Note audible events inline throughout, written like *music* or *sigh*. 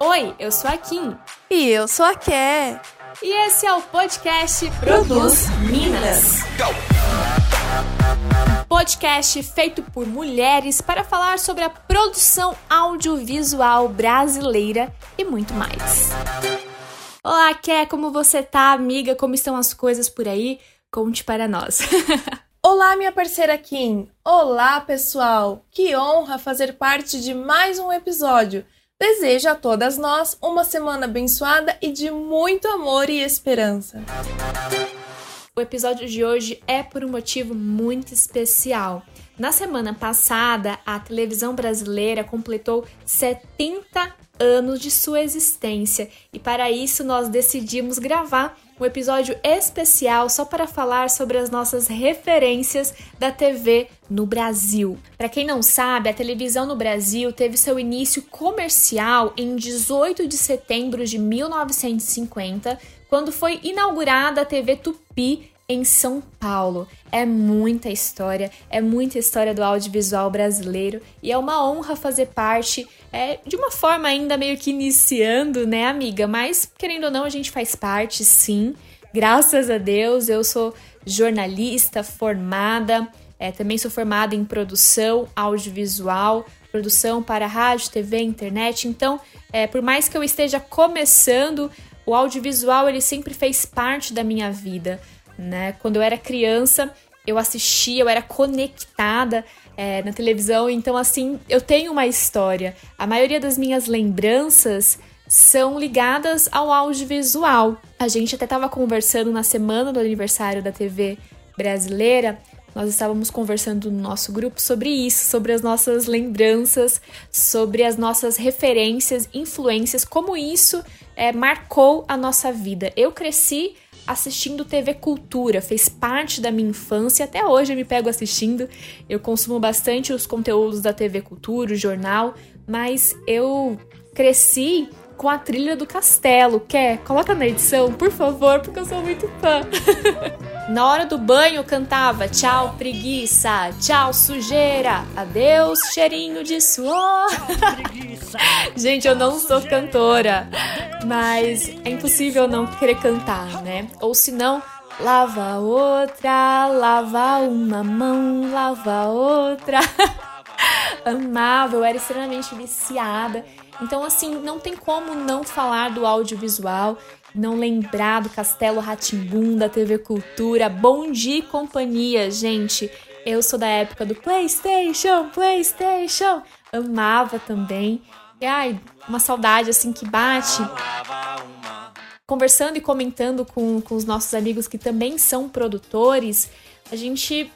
Oi, eu sou a Kim. E eu sou a Ké. E esse é o podcast Produz Minas. Podcast feito por mulheres para falar sobre a produção audiovisual brasileira e muito mais. Olá, Ké, como você tá, amiga? Como estão as coisas por aí? Conte para nós. *laughs* Olá, minha parceira Kim. Olá, pessoal. Que honra fazer parte de mais um episódio. Desejo a todas nós uma semana abençoada e de muito amor e esperança. O episódio de hoje é por um motivo muito especial. Na semana passada, a televisão brasileira completou 70 anos de sua existência e para isso nós decidimos gravar um episódio especial só para falar sobre as nossas referências da TV no Brasil. Para quem não sabe, a televisão no Brasil teve seu início comercial em 18 de setembro de 1950, quando foi inaugurada a TV Tupi em São Paulo. É muita história, é muita história do audiovisual brasileiro e é uma honra fazer parte, é, de uma forma ainda meio que iniciando, né, amiga? Mas querendo ou não, a gente faz parte, sim. Graças a Deus, eu sou jornalista formada, é, também sou formada em produção audiovisual, produção para rádio, TV, internet. Então, é, por mais que eu esteja começando, o audiovisual ele sempre fez parte da minha vida né? Quando eu era criança, eu assistia, eu era conectada é, na televisão, então assim, eu tenho uma história. A maioria das minhas lembranças são ligadas ao audiovisual. A gente até estava conversando na semana do aniversário da TV brasileira. Nós estávamos conversando no nosso grupo sobre isso, sobre as nossas lembranças, sobre as nossas referências, influências, como isso é, marcou a nossa vida. Eu cresci assistindo TV Cultura, fez parte da minha infância, até hoje eu me pego assistindo. Eu consumo bastante os conteúdos da TV Cultura, o jornal, mas eu cresci com a trilha do castelo. Quer? Coloca na edição, por favor, porque eu sou muito fã. *laughs* na hora do banho cantava tchau preguiça, tchau sujeira, adeus cheirinho de suor. *laughs* Gente, eu não sou cantora, mas é impossível não querer cantar, né? Ou se não, lava outra, lava uma mão, lava outra. *laughs* Amava, eu era extremamente viciada. Então, assim, não tem como não falar do audiovisual, não lembrar do Castelo Ratimbum, da TV Cultura, Bom Dia Companhia, gente. Eu sou da época do PlayStation, PlayStation. Amava também. E ai, uma saudade assim que bate. Conversando e comentando com, com os nossos amigos que também são produtores, a gente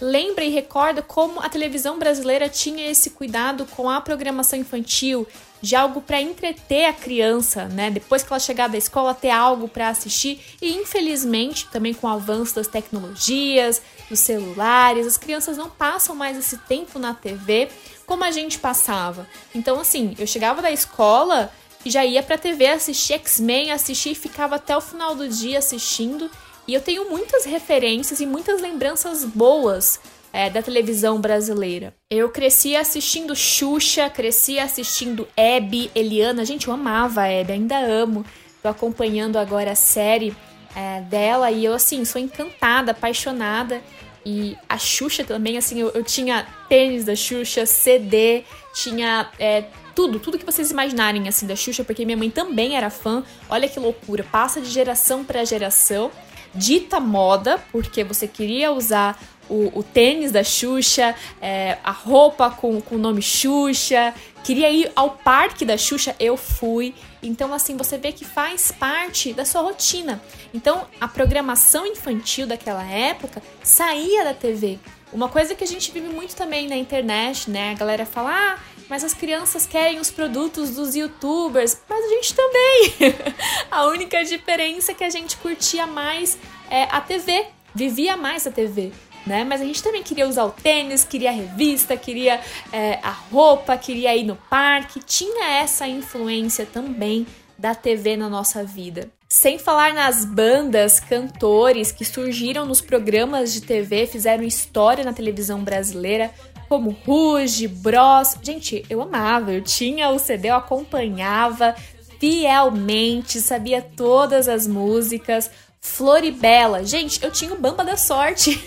lembra e recorda como a televisão brasileira tinha esse cuidado com a programação infantil, de algo para entreter a criança, né? Depois que ela chegar da escola, ter algo para assistir. E infelizmente, também com o avanço das tecnologias, dos celulares, as crianças não passam mais esse tempo na TV como a gente passava. Então, assim, eu chegava da escola e já ia pra TV assistir X-Men, assistir e ficava até o final do dia assistindo. E eu tenho muitas referências e muitas lembranças boas é, da televisão brasileira. Eu cresci assistindo Xuxa, cresci assistindo Abby, Eliana. Gente, eu amava a Abby, ainda amo. Tô acompanhando agora a série é, dela e eu, assim, sou encantada, apaixonada. E a Xuxa também, assim, eu, eu tinha tênis da Xuxa, CD, tinha é, tudo, tudo que vocês imaginarem, assim, da Xuxa, porque minha mãe também era fã. Olha que loucura, passa de geração para geração dita moda, porque você queria usar o, o tênis da Xuxa, é, a roupa com, com o nome Xuxa, queria ir ao parque da Xuxa, eu fui. Então, assim, você vê que faz parte da sua rotina. Então, a programação infantil daquela época saía da TV. Uma coisa que a gente vive muito também na internet, né? A galera fala, ah, mas as crianças querem os produtos dos youtubers, mas a gente também. *laughs* a única diferença é que a gente curtia mais é, a TV, vivia mais a TV. Né? Mas a gente também queria usar o tênis, queria a revista, queria é, a roupa, queria ir no parque. Tinha essa influência também da TV na nossa vida. Sem falar nas bandas, cantores que surgiram nos programas de TV, fizeram história na televisão brasileira, como Ruge, Bros. Gente, eu amava, eu tinha o CD, eu acompanhava fielmente, sabia todas as músicas. Floribela, gente, eu tinha o Bamba da Sorte.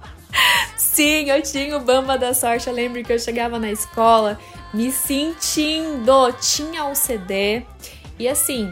*laughs* Sim, eu tinha o Bamba da Sorte. Eu lembro que eu chegava na escola me sentindo, tinha o CD. E assim,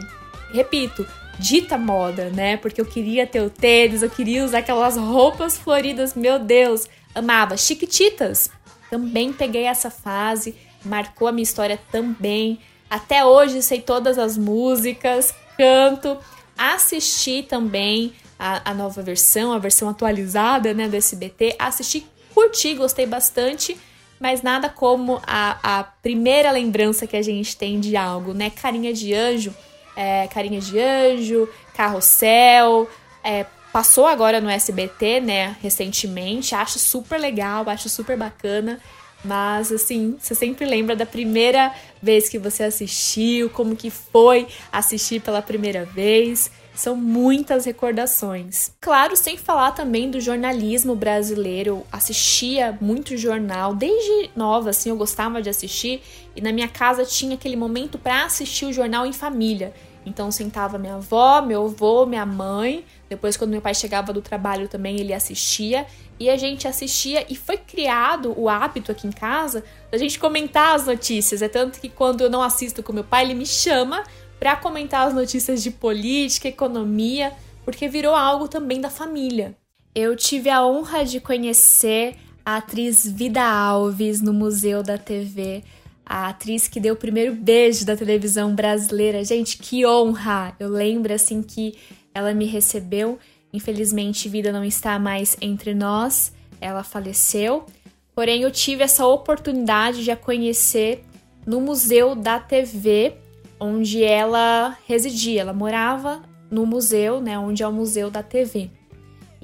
repito, dita moda, né? Porque eu queria ter o tênis, eu queria usar aquelas roupas floridas, meu Deus, amava. Chiquititas, também peguei essa fase, marcou a minha história também. Até hoje sei todas as músicas, canto. Assisti também a, a nova versão, a versão atualizada né, do SBT. Assisti, curti, gostei bastante mas nada como a, a primeira lembrança que a gente tem de algo, né? Carinha de anjo, é, carinha de anjo, carrossel, é, passou agora no SBT, né? Recentemente, acho super legal, acho super bacana. Mas assim, você sempre lembra da primeira vez que você assistiu, como que foi assistir pela primeira vez. São muitas recordações. Claro, sem falar também do jornalismo brasileiro. Eu assistia muito jornal, desde nova, assim, eu gostava de assistir. E na minha casa tinha aquele momento para assistir o jornal em família. Então sentava minha avó, meu avô, minha mãe. Depois, quando meu pai chegava do trabalho também, ele assistia. E a gente assistia e foi criado o hábito aqui em casa da gente comentar as notícias. É tanto que quando eu não assisto com meu pai, ele me chama para comentar as notícias de política, economia, porque virou algo também da família. Eu tive a honra de conhecer a atriz Vida Alves no Museu da TV, a atriz que deu o primeiro beijo da televisão brasileira. Gente, que honra! Eu lembro assim que ela me recebeu. Infelizmente, Vida não está mais entre nós, ela faleceu. Porém, eu tive essa oportunidade de a conhecer no Museu da TV onde ela residia. Ela morava no museu, né, onde é o museu da TV.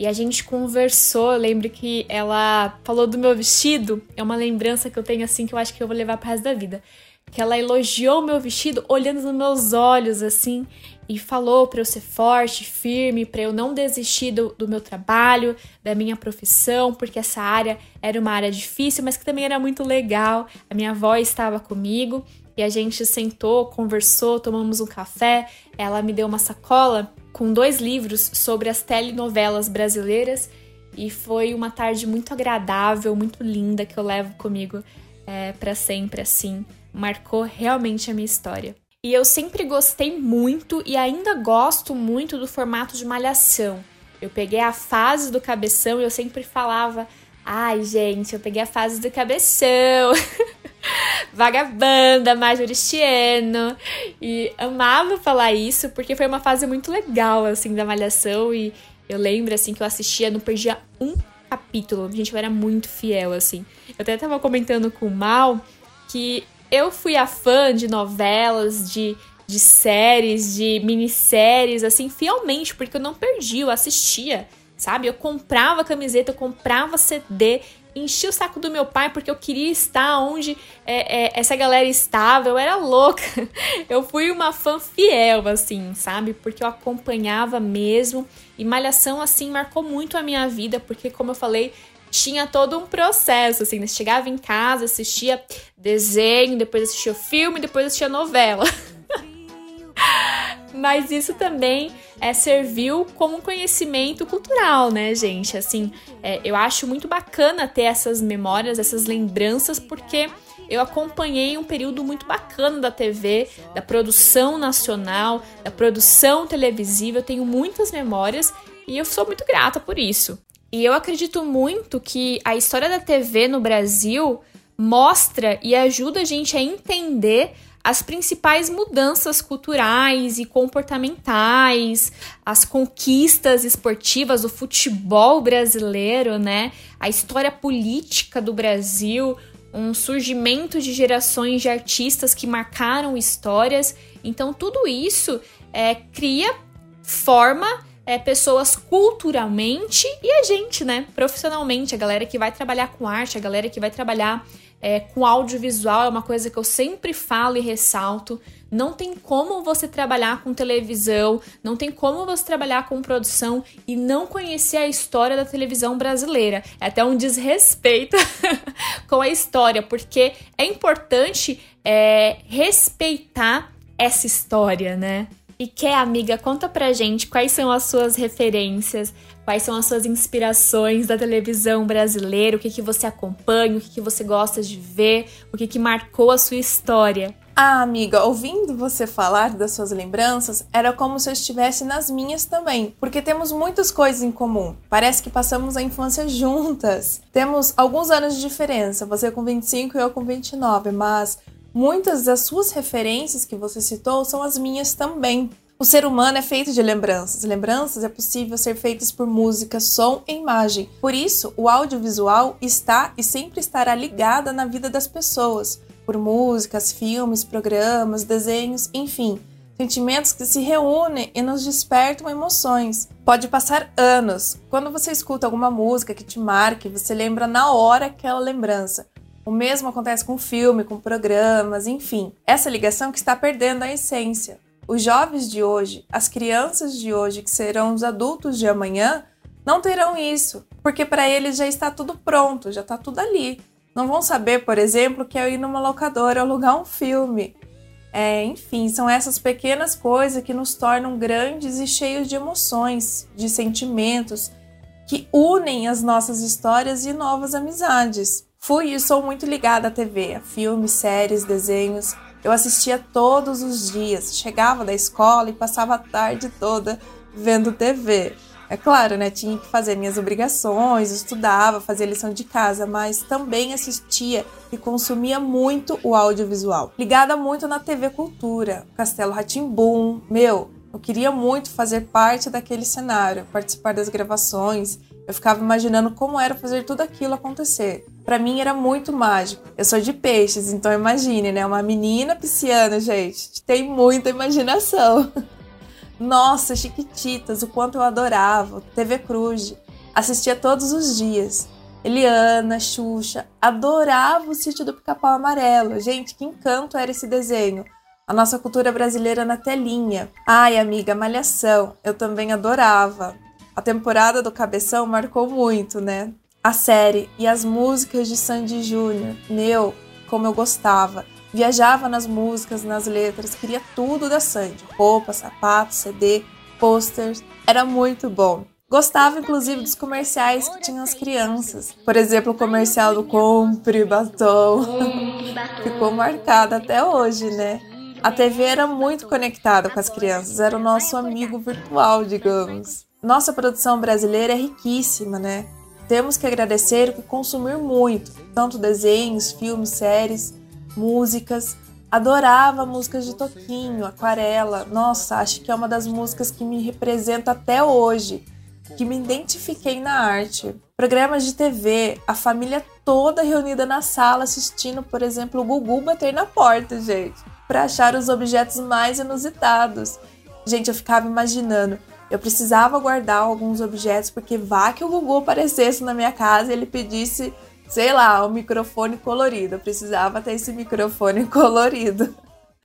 E a gente conversou, eu lembro que ela falou do meu vestido, é uma lembrança que eu tenho assim que eu acho que eu vou levar pro resto da vida. Que ela elogiou meu vestido olhando nos meus olhos assim e falou para eu ser forte, firme, para eu não desistir do, do meu trabalho, da minha profissão, porque essa área era uma área difícil, mas que também era muito legal. A minha avó estava comigo e a gente sentou, conversou, tomamos um café. Ela me deu uma sacola com dois livros sobre as telenovelas brasileiras e foi uma tarde muito agradável, muito linda que eu levo comigo é, para sempre assim. Marcou realmente a minha história. E eu sempre gostei muito e ainda gosto muito do formato de malhação. Eu peguei a fase do cabeção e eu sempre falava: ai, gente, eu peguei a fase do cabeção. *laughs* *laughs* vagabanda, majoristiano. E amava falar isso porque foi uma fase muito legal, assim, da Malhação. E eu lembro, assim, que eu assistia, não perdia um capítulo. Gente, eu era muito fiel, assim. Eu até tava comentando com o Mal que eu fui a fã de novelas, de, de séries, de minisséries, assim, fielmente, porque eu não perdi, eu assistia, sabe? Eu comprava camiseta, eu comprava CD, enchi o saco do meu pai porque eu queria estar onde é, é, essa galera estava. Eu era louca. *laughs* Eu fui uma fã fiel, assim, sabe? Porque eu acompanhava mesmo. E Malhação, assim, marcou muito a minha vida, porque, como eu falei, tinha todo um processo, assim, né? chegava em casa, assistia desenho, depois assistia filme, depois assistia novela. *laughs* Mas isso também é, serviu como um conhecimento cultural, né, gente? Assim, é, eu acho muito bacana ter essas memórias, essas lembranças, porque eu acompanhei um período muito bacana da TV, da produção nacional, da produção televisiva. Eu tenho muitas memórias e eu sou muito grata por isso. E eu acredito muito que a história da TV no Brasil mostra e ajuda a gente a entender as principais mudanças culturais e comportamentais, as conquistas esportivas, o futebol brasileiro, né? A história política do Brasil, um surgimento de gerações de artistas que marcaram histórias. Então, tudo isso é, cria, forma é, pessoas culturalmente e a gente, né, profissionalmente, a galera que vai trabalhar com arte, a galera que vai trabalhar é, com audiovisual, é uma coisa que eu sempre falo e ressalto. Não tem como você trabalhar com televisão, não tem como você trabalhar com produção e não conhecer a história da televisão brasileira. É até um desrespeito *laughs* com a história, porque é importante é, respeitar essa história, né? E quer, amiga, conta pra gente quais são as suas referências, quais são as suas inspirações da televisão brasileira, o que, que você acompanha, o que, que você gosta de ver, o que, que marcou a sua história. Ah, amiga, ouvindo você falar das suas lembranças, era como se eu estivesse nas minhas também, porque temos muitas coisas em comum. Parece que passamos a infância juntas. Temos alguns anos de diferença, você com 25 e eu com 29, mas muitas das suas referências que você citou são as minhas também. O ser humano é feito de lembranças. Lembranças é possível ser feitas por música, som e imagem. Por isso, o audiovisual está e sempre estará ligada na vida das pessoas por músicas, filmes, programas, desenhos, enfim, sentimentos que se reúnem e nos despertam emoções. Pode passar anos. Quando você escuta alguma música que te marque, você lembra na hora aquela lembrança. O mesmo acontece com filme, com programas, enfim. Essa ligação que está perdendo a essência. Os jovens de hoje, as crianças de hoje, que serão os adultos de amanhã, não terão isso, porque para eles já está tudo pronto, já está tudo ali não vão saber, por exemplo, que é ir numa locadora alugar um filme. É, enfim, são essas pequenas coisas que nos tornam grandes e cheios de emoções, de sentimentos, que unem as nossas histórias e novas amizades. Fui e sou muito ligada à TV, a filmes, séries, desenhos. Eu assistia todos os dias, chegava da escola e passava a tarde toda vendo TV. É claro, né? Tinha que fazer minhas obrigações, estudava, fazia lição de casa, mas também assistia e consumia muito o audiovisual. Ligada muito na TV Cultura, Castelo Ratimbum, meu, eu queria muito fazer parte daquele cenário, participar das gravações. Eu ficava imaginando como era fazer tudo aquilo acontecer. Para mim era muito mágico. Eu sou de peixes, então imagine, né? Uma menina pisciana, gente, tem muita imaginação. *laughs* Nossa, Chiquititas, o quanto eu adorava. TV Cruz. Assistia todos os dias. Eliana, Xuxa, adorava o sítio do Pica-Pau Amarelo. Gente, que encanto era esse desenho. A nossa cultura brasileira na telinha. Ai, amiga, Malhação, eu também adorava. A temporada do Cabeção marcou muito, né? A série e as músicas de Sandy Júnior. Meu, como eu gostava. Viajava nas músicas, nas letras, queria tudo da Sandy: roupa, sapato, CD, posters. Era muito bom. Gostava inclusive dos comerciais que tinham as crianças. Por exemplo, o comercial do Compre Batom. *laughs* Ficou marcado até hoje, né? A TV era muito conectada com as crianças, era o nosso amigo virtual, digamos. Nossa produção brasileira é riquíssima, né? Temos que agradecer e consumir muito, tanto desenhos, filmes, séries músicas. Adorava músicas de Toquinho, Aquarela. Nossa, acho que é uma das músicas que me representa até hoje, que me identifiquei na arte. Programas de TV, a família toda reunida na sala assistindo, por exemplo, o Gugu bater na porta, gente, para achar os objetos mais inusitados. Gente, eu ficava imaginando, eu precisava guardar alguns objetos porque vá que o Gugu aparecesse na minha casa e ele pedisse sei lá, um microfone colorido. Eu precisava ter esse microfone *laughs* colorido.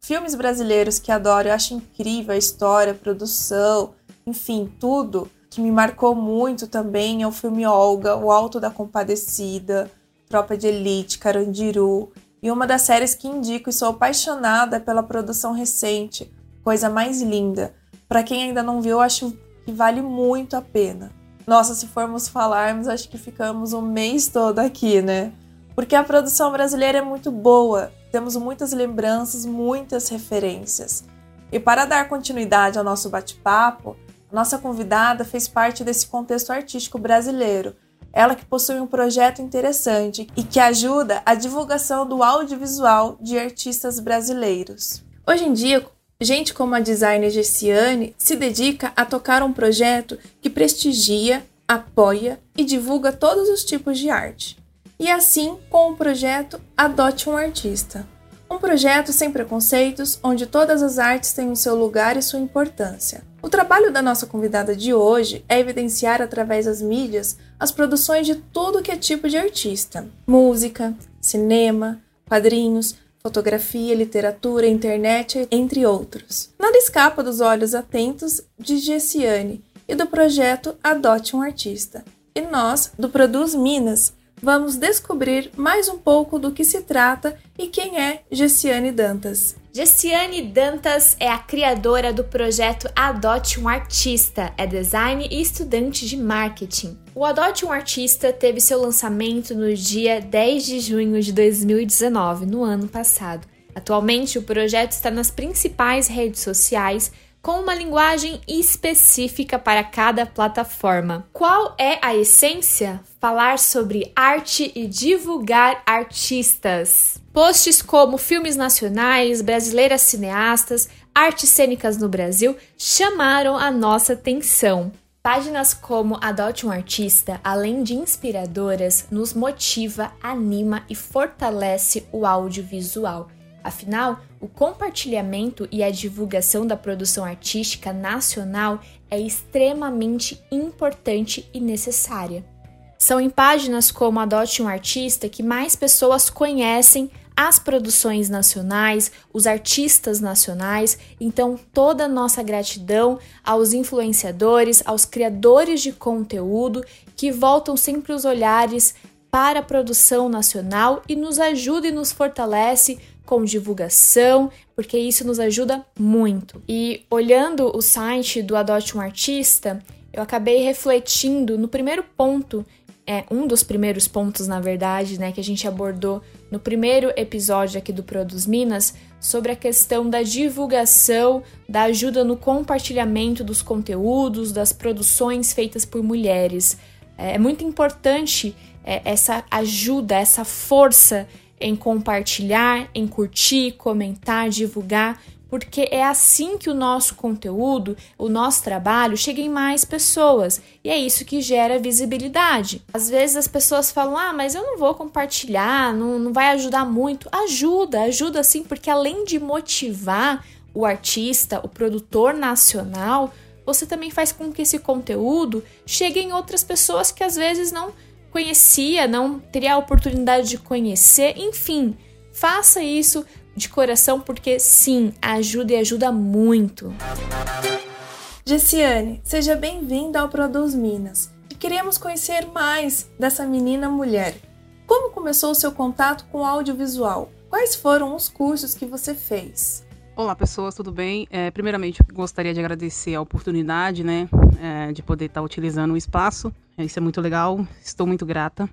Filmes brasileiros que adoro, eu acho incrível a história, a produção, enfim, tudo. Que me marcou muito também é o filme Olga, O Alto da Compadecida, Tropa de Elite, Carandiru. E uma das séries que indico e sou apaixonada pela produção recente, Coisa Mais Linda. Para quem ainda não viu, acho que vale muito a pena. Nossa, se formos falarmos, acho que ficamos um mês todo aqui, né? Porque a produção brasileira é muito boa, temos muitas lembranças, muitas referências. E para dar continuidade ao nosso bate-papo, nossa convidada fez parte desse contexto artístico brasileiro. Ela que possui um projeto interessante e que ajuda a divulgação do audiovisual de artistas brasileiros. Hoje em dia, Gente como a designer Gessiane se dedica a tocar um projeto que prestigia, apoia e divulga todos os tipos de arte. e assim com o projeto Adote um Artista. Um projeto sem preconceitos, onde todas as artes têm o seu lugar e sua importância. O trabalho da nossa convidada de hoje é evidenciar através das mídias as produções de tudo que é tipo de artista: música, cinema, quadrinhos, fotografia, literatura, internet, entre outros. Nada escapa dos olhos atentos de Gessiane e do projeto Adote um Artista. E nós, do Produz Minas, vamos descobrir mais um pouco do que se trata e quem é Gessiane Dantas. Gessiane Dantas é a criadora do projeto Adote um Artista, é design e estudante de marketing. O Adote um Artista teve seu lançamento no dia 10 de junho de 2019, no ano passado. Atualmente, o projeto está nas principais redes sociais com uma linguagem específica para cada plataforma. Qual é a essência? Falar sobre arte e divulgar artistas. Posts como filmes nacionais, brasileiras cineastas, artes cênicas no Brasil chamaram a nossa atenção. Páginas como Adote um Artista, além de inspiradoras, nos motiva, anima e fortalece o audiovisual. Afinal, o compartilhamento e a divulgação da produção artística nacional é extremamente importante e necessária. São em páginas como Adote um Artista que mais pessoas conhecem as produções nacionais, os artistas nacionais. Então, toda a nossa gratidão aos influenciadores, aos criadores de conteúdo que voltam sempre os olhares para a produção nacional e nos ajuda e nos fortalece com divulgação, porque isso nos ajuda muito. E olhando o site do Adote um Artista, eu acabei refletindo no primeiro ponto, é um dos primeiros pontos, na verdade, né, que a gente abordou no primeiro episódio aqui do Produz Minas, sobre a questão da divulgação, da ajuda no compartilhamento dos conteúdos, das produções feitas por mulheres. É muito importante é, essa ajuda, essa força em compartilhar, em curtir, comentar, divulgar, porque é assim que o nosso conteúdo, o nosso trabalho chega em mais pessoas e é isso que gera visibilidade. Às vezes as pessoas falam: ah, mas eu não vou compartilhar, não, não vai ajudar muito. Ajuda, ajuda sim, porque além de motivar o artista, o produtor nacional, você também faz com que esse conteúdo chegue em outras pessoas que às vezes não conhecia, não teria a oportunidade de conhecer, enfim, faça isso de coração porque sim, ajuda e ajuda muito. Gessiane, seja bem-vinda ao Produz Minas. E queremos conhecer mais dessa menina mulher. Como começou o seu contato com o audiovisual? Quais foram os cursos que você fez? Olá pessoas, tudo bem? É, primeiramente, gostaria de agradecer a oportunidade, né, é, de poder estar utilizando o espaço. Isso é muito legal, estou muito grata.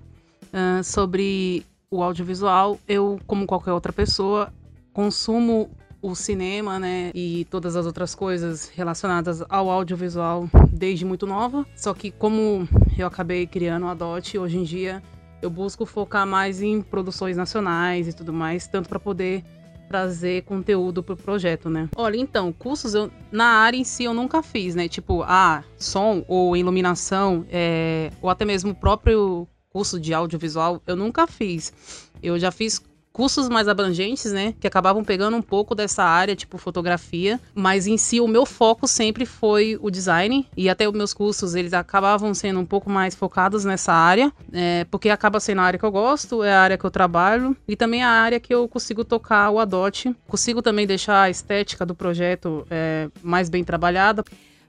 Uh, sobre o audiovisual, eu, como qualquer outra pessoa, consumo o cinema, né, e todas as outras coisas relacionadas ao audiovisual desde muito nova. Só que como eu acabei criando o Adote, hoje em dia eu busco focar mais em produções nacionais e tudo mais, tanto para poder trazer conteúdo pro projeto, né? Olha, então, cursos eu, na área em si eu nunca fiz, né? Tipo, ah, som ou iluminação, é, ou até mesmo o próprio curso de audiovisual, eu nunca fiz. Eu já fiz cursos mais abrangentes, né, que acabavam pegando um pouco dessa área, tipo fotografia, mas em si o meu foco sempre foi o design. E até os meus cursos eles acabavam sendo um pouco mais focados nessa área, é, porque acaba sendo a área que eu gosto, é a área que eu trabalho. E também a área que eu consigo tocar o adote, consigo também deixar a estética do projeto é, mais bem trabalhada.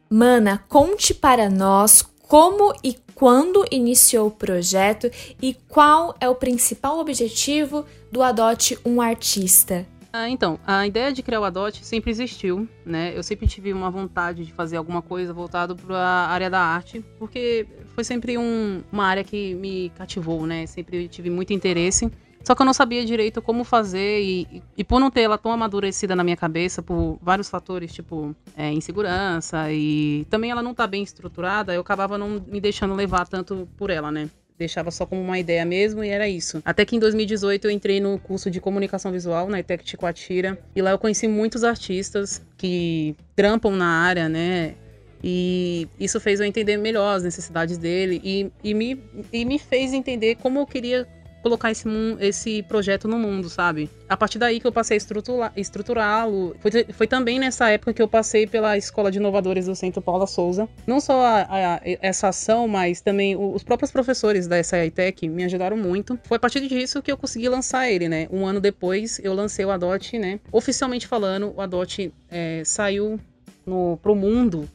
Mana, conte para nós como e quando iniciou o projeto e qual é o principal objetivo do Adote um Artista. Ah, então, a ideia de criar o Adote sempre existiu, né? Eu sempre tive uma vontade de fazer alguma coisa voltado para a área da arte, porque foi sempre um, uma área que me cativou, né? Sempre tive muito interesse. Só que eu não sabia direito como fazer e, e, por não ter ela tão amadurecida na minha cabeça por vários fatores, tipo é, insegurança e também ela não tá bem estruturada, eu acabava não me deixando levar tanto por ela, né? Deixava só como uma ideia mesmo e era isso. Até que em 2018 eu entrei no curso de comunicação visual na ETEC Ticoatira e lá eu conheci muitos artistas que trampam na área, né? E isso fez eu entender melhor as necessidades dele e, e, me, e me fez entender como eu queria colocar esse, esse projeto no mundo, sabe? A partir daí que eu passei a estruturá-lo. Foi, foi também nessa época que eu passei pela Escola de Inovadores do Centro Paula Souza. Não só a, a, essa ação, mas também os próprios professores da SAITEC me ajudaram muito. Foi a partir disso que eu consegui lançar ele, né? Um ano depois eu lancei o Adot, né? Oficialmente falando, o Adot é, saiu no, pro mundo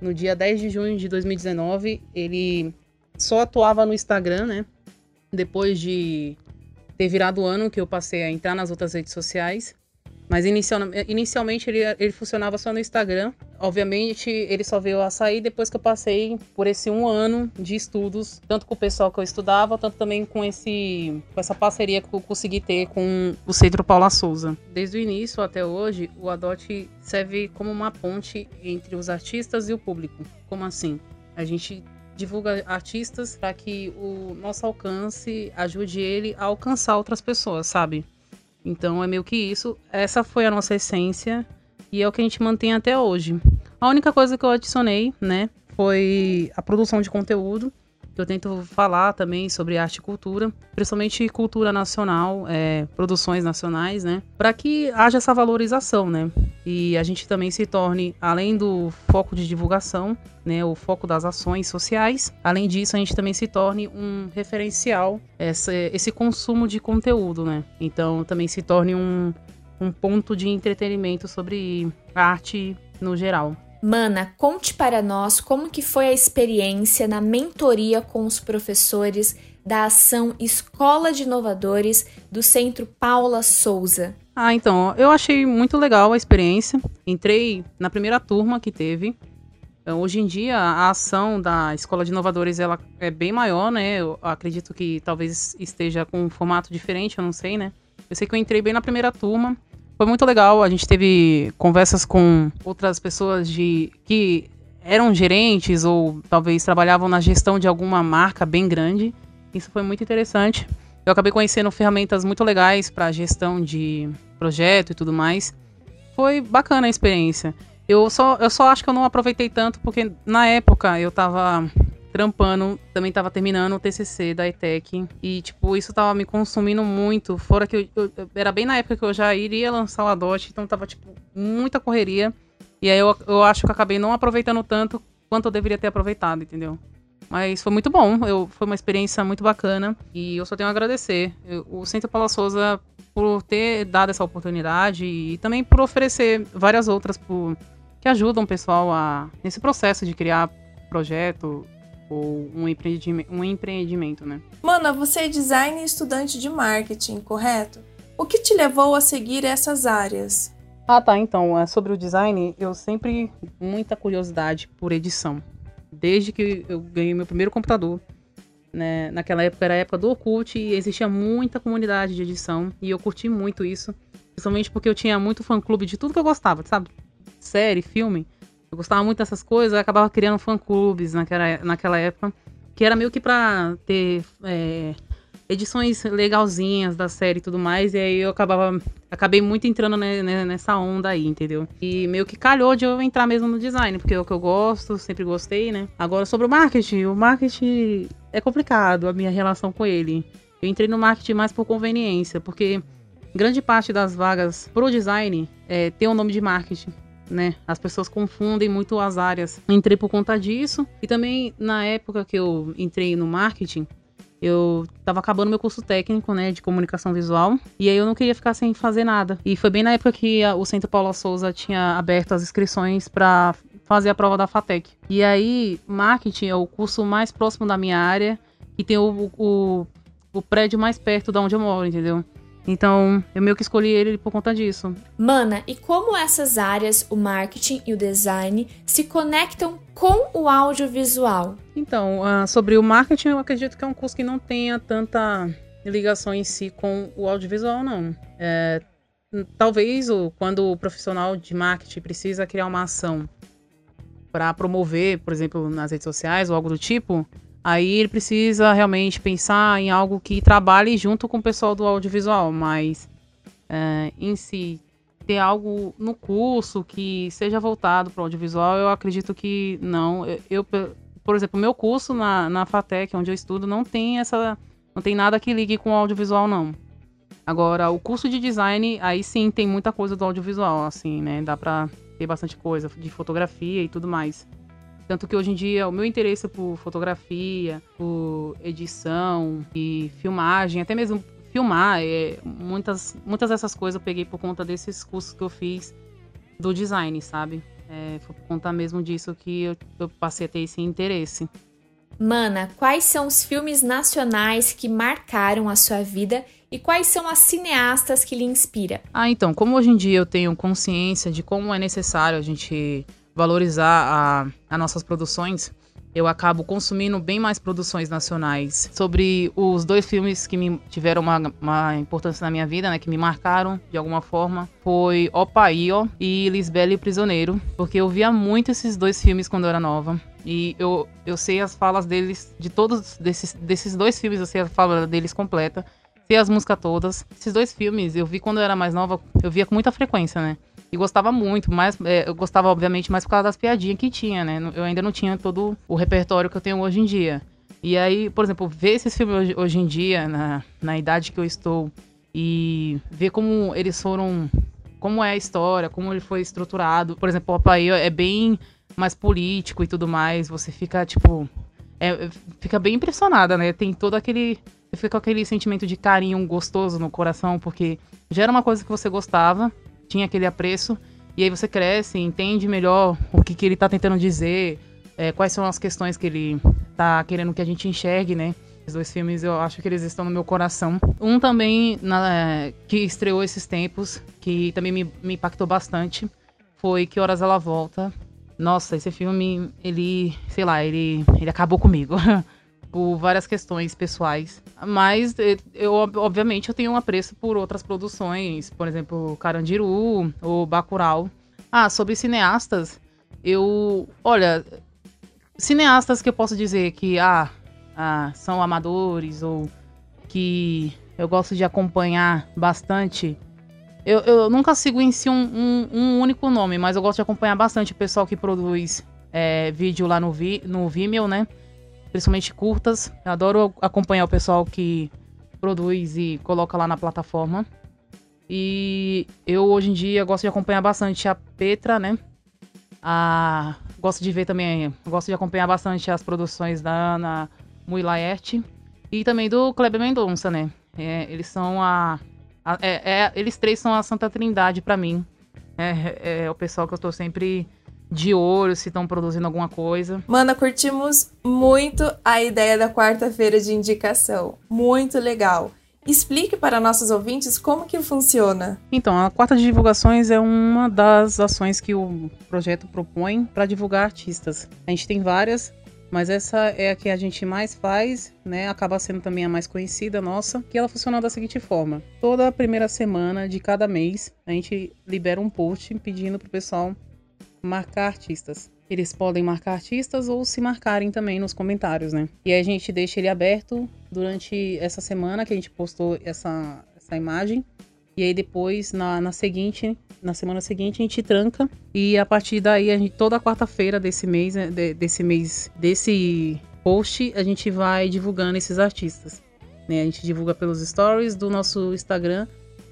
no dia 10 de junho de 2019. Ele só atuava no Instagram, né? Depois de ter virado o ano que eu passei a entrar nas outras redes sociais. Mas inicial, inicialmente ele, ele funcionava só no Instagram. Obviamente, ele só veio a sair depois que eu passei por esse um ano de estudos, tanto com o pessoal que eu estudava, tanto também com, esse, com essa parceria que eu consegui ter com o Centro Paula Souza. Desde o início até hoje, o Adot serve como uma ponte entre os artistas e o público. Como assim? A gente divulga artistas para que o nosso alcance ajude ele a alcançar outras pessoas, sabe? Então é meio que isso. Essa foi a nossa essência e é o que a gente mantém até hoje. A única coisa que eu adicionei, né, foi a produção de conteúdo eu tento falar também sobre arte e cultura, principalmente cultura nacional, é, produções nacionais, né? Para que haja essa valorização, né? E a gente também se torne, além do foco de divulgação, né, o foco das ações sociais, além disso, a gente também se torne um referencial, essa, esse consumo de conteúdo, né? Então, também se torne um, um ponto de entretenimento sobre arte no geral. Mana, conte para nós como que foi a experiência na mentoria com os professores da ação Escola de Inovadores do Centro Paula Souza. Ah, então, eu achei muito legal a experiência. Entrei na primeira turma que teve. Então, hoje em dia, a ação da Escola de Inovadores ela é bem maior, né? Eu acredito que talvez esteja com um formato diferente, eu não sei, né? Eu sei que eu entrei bem na primeira turma. Foi muito legal, a gente teve conversas com outras pessoas de que eram gerentes ou talvez trabalhavam na gestão de alguma marca bem grande. Isso foi muito interessante. Eu acabei conhecendo ferramentas muito legais para gestão de projeto e tudo mais. Foi bacana a experiência. Eu só, eu só acho que eu não aproveitei tanto porque na época eu estava trampando, também tava terminando o TCC da ETEC. E, tipo, isso tava me consumindo muito. Fora que eu, eu, era bem na época que eu já iria lançar o Adot, então tava, tipo, muita correria. E aí eu, eu acho que acabei não aproveitando tanto quanto eu deveria ter aproveitado, entendeu? Mas foi muito bom, eu, foi uma experiência muito bacana e eu só tenho a agradecer. Eu, o Centro Paula Souza por ter dado essa oportunidade e também por oferecer várias outras por, que ajudam o pessoal a, nesse processo de criar projeto, ou um empreendimento, um empreendimento, né? Mana, você é design e estudante de marketing, correto? O que te levou a seguir essas áreas? Ah, tá. Então, é sobre o design, eu sempre muita curiosidade por edição. Desde que eu ganhei meu primeiro computador, né? Naquela época era a época do Orkut e existia muita comunidade de edição e eu curti muito isso, principalmente porque eu tinha muito fã clube de tudo que eu gostava, sabe? Série, filme. Eu gostava muito dessas coisas, eu acabava criando fã-clubes naquela, naquela época, que era meio que pra ter é, edições legalzinhas da série e tudo mais, e aí eu acabava, acabei muito entrando nessa onda aí, entendeu? E meio que calhou de eu entrar mesmo no design, porque é o que eu gosto, sempre gostei, né? Agora, sobre o marketing, o marketing é complicado, a minha relação com ele. Eu entrei no marketing mais por conveniência, porque grande parte das vagas pro design é, tem o um nome de marketing né? As pessoas confundem muito as áreas. Entrei por conta disso e também na época que eu entrei no marketing, eu tava acabando meu curso técnico, né, de comunicação visual, e aí eu não queria ficar sem fazer nada. E foi bem na época que a, o Centro Paula Souza tinha aberto as inscrições para fazer a prova da FATEC. E aí, marketing é o curso mais próximo da minha área e tem o, o, o prédio mais perto da onde eu moro, entendeu? Então, eu meio que escolhi ele por conta disso. Mana, e como essas áreas, o marketing e o design, se conectam com o audiovisual? Então, uh, sobre o marketing, eu acredito que é um curso que não tenha tanta ligação em si com o audiovisual, não. É, talvez o, quando o profissional de marketing precisa criar uma ação para promover, por exemplo, nas redes sociais ou algo do tipo, Aí ele precisa realmente pensar em algo que trabalhe junto com o pessoal do audiovisual, mas é, em si ter algo no curso que seja voltado para o audiovisual, eu acredito que não. Eu, por exemplo, meu curso na, na FATEC, onde eu estudo, não tem essa Não tem nada que ligue com o audiovisual, não. Agora, o curso de design, aí sim tem muita coisa do audiovisual, assim, né? Dá pra ter bastante coisa de fotografia e tudo mais. Tanto que hoje em dia o meu interesse por fotografia, por edição e filmagem, até mesmo filmar, é, muitas, muitas dessas coisas eu peguei por conta desses cursos que eu fiz do design, sabe? É, foi por conta mesmo disso que eu, eu passei a ter esse interesse. Mana, quais são os filmes nacionais que marcaram a sua vida e quais são as cineastas que lhe inspira? Ah, então, como hoje em dia eu tenho consciência de como é necessário a gente valorizar as nossas produções, eu acabo consumindo bem mais produções nacionais. Sobre os dois filmes que me tiveram uma, uma importância na minha vida, né, que me marcaram de alguma forma, foi Opaio e Lisbela Prisioneiro, porque eu via muito esses dois filmes quando eu era nova. E eu, eu sei as falas deles, de todos desses, desses dois filmes, eu sei a fala deles completa, sei as músicas todas. Esses dois filmes eu vi quando eu era mais nova, eu via com muita frequência, né? E gostava muito, mas é, eu gostava, obviamente, mais por causa das piadinhas que tinha, né? Eu ainda não tinha todo o repertório que eu tenho hoje em dia. E aí, por exemplo, ver esses filmes hoje, hoje em dia, na, na idade que eu estou, e ver como eles foram. Como é a história, como ele foi estruturado. Por exemplo, o Papai é bem mais político e tudo mais. Você fica, tipo. É, fica bem impressionada, né? Tem todo aquele. Fica com aquele sentimento de carinho gostoso no coração, porque já era uma coisa que você gostava, tinha aquele apreço, e aí você cresce, entende melhor o que, que ele está tentando dizer, é, quais são as questões que ele está querendo que a gente enxergue, né? Os dois filmes eu acho que eles estão no meu coração. Um também na, que estreou esses tempos, que também me, me impactou bastante, foi Que Horas Ela Volta. Nossa, esse filme, ele, sei lá, ele, ele acabou comigo. *laughs* por várias questões pessoais. Mas eu, obviamente, eu tenho um apreço por outras produções, por exemplo, Carandiru ou Bacurau. Ah, sobre cineastas, eu, olha, cineastas que eu posso dizer que ah, ah, são amadores ou que eu gosto de acompanhar bastante. Eu, eu nunca sigo em si um, um, um, único nome, mas eu gosto de acompanhar bastante o pessoal que produz é, vídeo lá no, Vi, no Vimeo, né? Principalmente curtas. Eu adoro acompanhar o pessoal que produz e coloca lá na plataforma. E eu hoje em dia gosto de acompanhar bastante a Petra, né? A... Gosto de ver também, gosto de acompanhar bastante as produções da Ana Muilaerte e também do Kleber Mendonça, né? É, eles são a. a é, é, eles três são a Santa Trindade para mim. É, é, é, o pessoal que eu tô sempre de olho se estão produzindo alguma coisa. Mana, curtimos muito a ideia da quarta-feira de indicação. Muito legal. Explique para nossos ouvintes como que funciona. Então, a quarta de divulgações é uma das ações que o projeto propõe para divulgar artistas. A gente tem várias, mas essa é a que a gente mais faz, né? Acaba sendo também a mais conhecida nossa, que ela funciona da seguinte forma: toda primeira semana de cada mês, a gente libera um post pedindo pro pessoal marcar artistas. Eles podem marcar artistas ou se marcarem também nos comentários, né? E a gente deixa ele aberto durante essa semana que a gente postou essa, essa imagem. E aí depois, na, na seguinte, na semana seguinte, a gente tranca. E a partir daí, a gente, toda quarta-feira desse mês, né, de, desse mês, desse post, a gente vai divulgando esses artistas. Né? A gente divulga pelos stories do nosso Instagram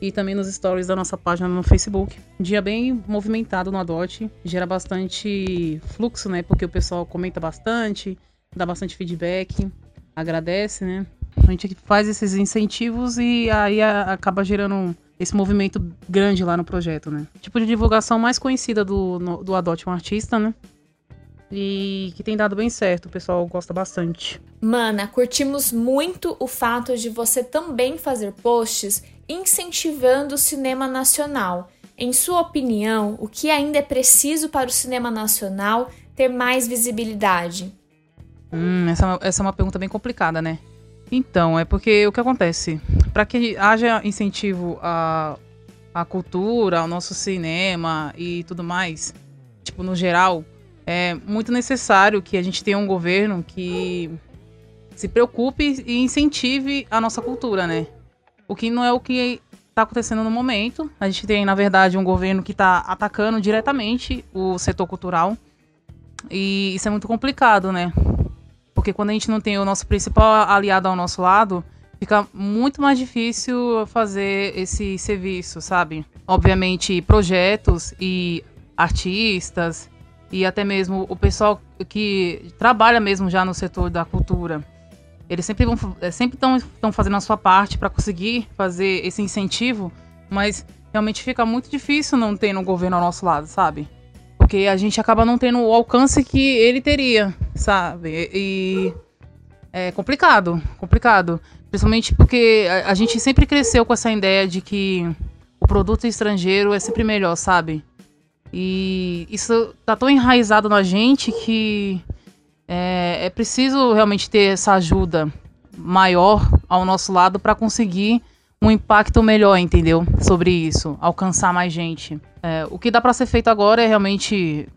e também nos stories da nossa página no Facebook. Dia bem movimentado no Adote, gera bastante fluxo, né? Porque o pessoal comenta bastante, dá bastante feedback, agradece, né? A gente faz esses incentivos e aí acaba gerando esse movimento grande lá no projeto, né? Tipo de divulgação mais conhecida do, do Adote um Artista, né? E que tem dado bem certo, o pessoal gosta bastante. Mana, curtimos muito o fato de você também fazer posts incentivando o cinema nacional. Em sua opinião, o que ainda é preciso para o cinema nacional ter mais visibilidade? Hum, essa, é essa é uma pergunta bem complicada, né? Então, é porque o que acontece? Para que haja incentivo à, à cultura, ao nosso cinema e tudo mais, tipo, no geral, é muito necessário que a gente tenha um governo que se preocupe e incentive a nossa cultura, né? O que não é o que está acontecendo no momento. A gente tem, na verdade, um governo que está atacando diretamente o setor cultural. E isso é muito complicado, né? Porque quando a gente não tem o nosso principal aliado ao nosso lado, fica muito mais difícil fazer esse serviço, sabe? Obviamente, projetos e artistas e até mesmo o pessoal que trabalha mesmo já no setor da cultura. Eles sempre vão é, sempre estão fazendo a sua parte para conseguir fazer esse incentivo, mas realmente fica muito difícil não ter no governo ao nosso lado, sabe? Porque a gente acaba não tendo o alcance que ele teria, sabe? E é complicado, complicado. Principalmente porque a gente sempre cresceu com essa ideia de que o produto estrangeiro é sempre melhor, sabe? E isso tá tão enraizado na gente que é, é preciso realmente ter essa ajuda maior ao nosso lado para conseguir um impacto melhor, entendeu? Sobre isso, alcançar mais gente. É, o que dá para ser feito agora é realmente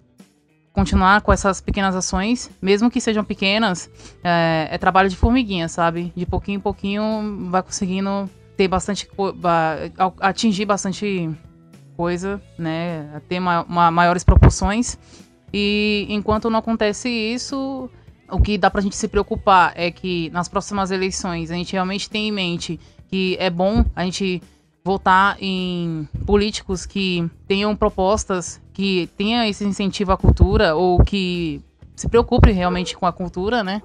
continuar com essas pequenas ações, mesmo que sejam pequenas, é, é trabalho de formiguinha, sabe? De pouquinho em pouquinho vai conseguindo ter bastante atingir bastante coisa, né? Ter uma, uma, maiores proporções. E enquanto não acontece isso, o que dá pra gente se preocupar é que nas próximas eleições a gente realmente tem em mente que é bom a gente votar em políticos que tenham propostas que tenham esse incentivo à cultura ou que se preocupe realmente com a cultura, né?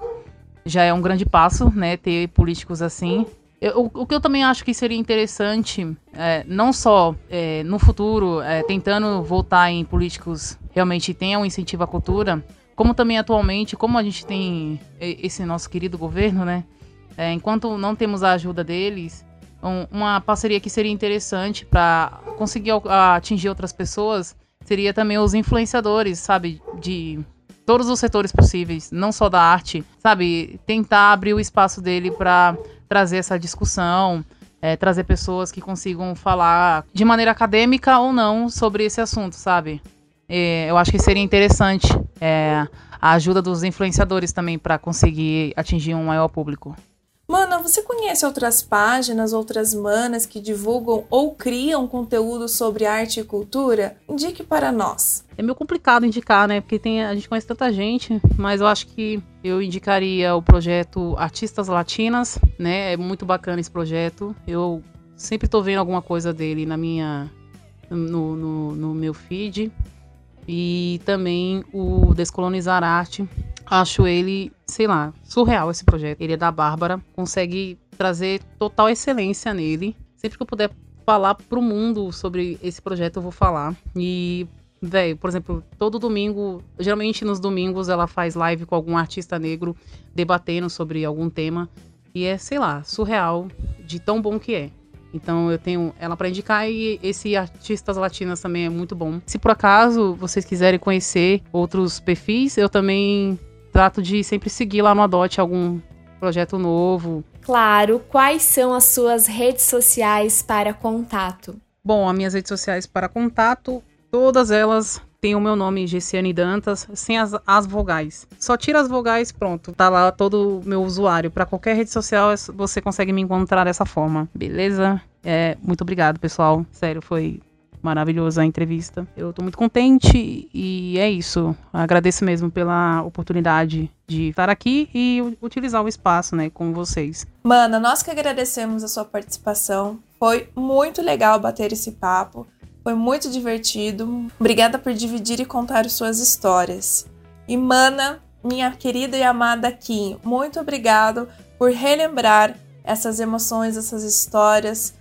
Já é um grande passo, né? Ter políticos assim. Eu, o, que eu também acho que seria interessante, é, não só é, no futuro, é, tentando votar em políticos realmente tenham incentivo à cultura, como também atualmente, como a gente tem esse nosso querido governo, né? É, enquanto não temos a ajuda deles, um, uma parceria que seria interessante para conseguir atingir outras pessoas seria também os influenciadores, sabe? De todos os setores possíveis, não só da arte, sabe? Tentar abrir o espaço dele para trazer essa discussão, é, trazer pessoas que consigam falar de maneira acadêmica ou não sobre esse assunto, sabe? É, eu acho que seria interessante é, a ajuda dos influenciadores também para conseguir atingir um maior público. Mana, você conhece outras páginas, outras manas que divulgam ou criam conteúdo sobre arte e cultura? Indique para nós. É meio complicado indicar, né? Porque tem, a gente conhece tanta gente, mas eu acho que eu indicaria o projeto Artistas Latinas, né? É muito bacana esse projeto. Eu sempre tô vendo alguma coisa dele na minha no, no, no meu feed. E também o Descolonizar Arte, acho ele, sei lá, surreal esse projeto. Ele é da Bárbara, consegue trazer total excelência nele. Sempre que eu puder falar pro mundo sobre esse projeto, eu vou falar. E, velho, por exemplo, todo domingo, geralmente nos domingos ela faz live com algum artista negro debatendo sobre algum tema. E é, sei lá, surreal de tão bom que é. Então eu tenho ela para indicar e esse Artistas Latinas também é muito bom. Se por acaso vocês quiserem conhecer outros perfis, eu também trato de sempre seguir lá no Adote algum projeto novo. Claro, quais são as suas redes sociais para contato? Bom, as minhas redes sociais para contato, todas elas têm o meu nome, Gessiane Dantas, sem as, as vogais. Só tira as vogais, pronto. Tá lá todo o meu usuário. Para qualquer rede social, você consegue me encontrar dessa forma. Beleza? É, muito obrigado, pessoal. Sério, foi maravilhosa a entrevista. Eu tô muito contente e é isso. Agradeço mesmo pela oportunidade de estar aqui e utilizar o espaço, né, com vocês. Mana, nós que agradecemos a sua participação. Foi muito legal bater esse papo. Foi muito divertido. Obrigada por dividir e contar suas histórias. E Mana, minha querida e amada Kim, muito obrigado por relembrar essas emoções, essas histórias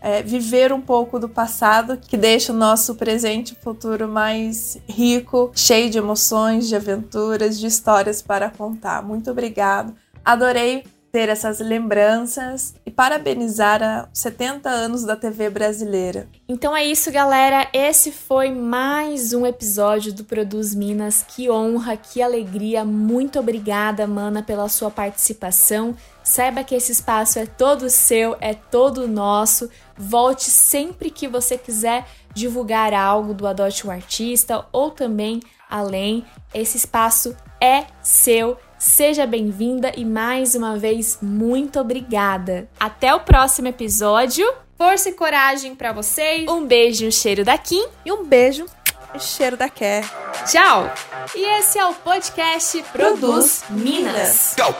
é, viver um pouco do passado, que deixa o nosso presente e futuro mais rico, cheio de emoções, de aventuras, de histórias para contar. Muito obrigado. Adorei ter essas lembranças e parabenizar a 70 anos da TV brasileira. Então é isso, galera. Esse foi mais um episódio do Produz Minas. Que honra, que alegria. Muito obrigada, Mana, pela sua participação. Saiba que esse espaço é todo seu, é todo nosso. Volte sempre que você quiser divulgar algo do Adote um Artista ou também além. Esse espaço é seu. Seja bem-vinda e mais uma vez muito obrigada. Até o próximo episódio. Força e coragem para vocês. Um beijo e um cheiro da Kim e um beijo e cheiro da Ké. Tchau. E esse é o podcast Produz Minas. Go.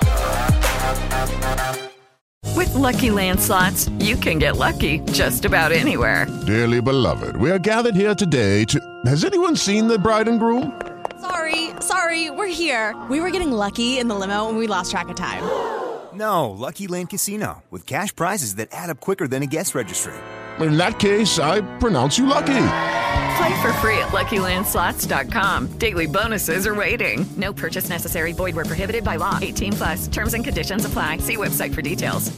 With Lucky Land slots, you can get lucky just about anywhere. Dearly beloved, we are gathered here today to. Has anyone seen the bride and groom? Sorry, sorry, we're here. We were getting lucky in the limo and we lost track of time. *gasps* No, Lucky Land Casino, with cash prizes that add up quicker than a guest registry. In that case, I pronounce you lucky. Play for free at LuckyLandSlots.com. Daily bonuses are waiting. No purchase necessary. Void where prohibited by law. 18 plus. Terms and conditions apply. See website for details.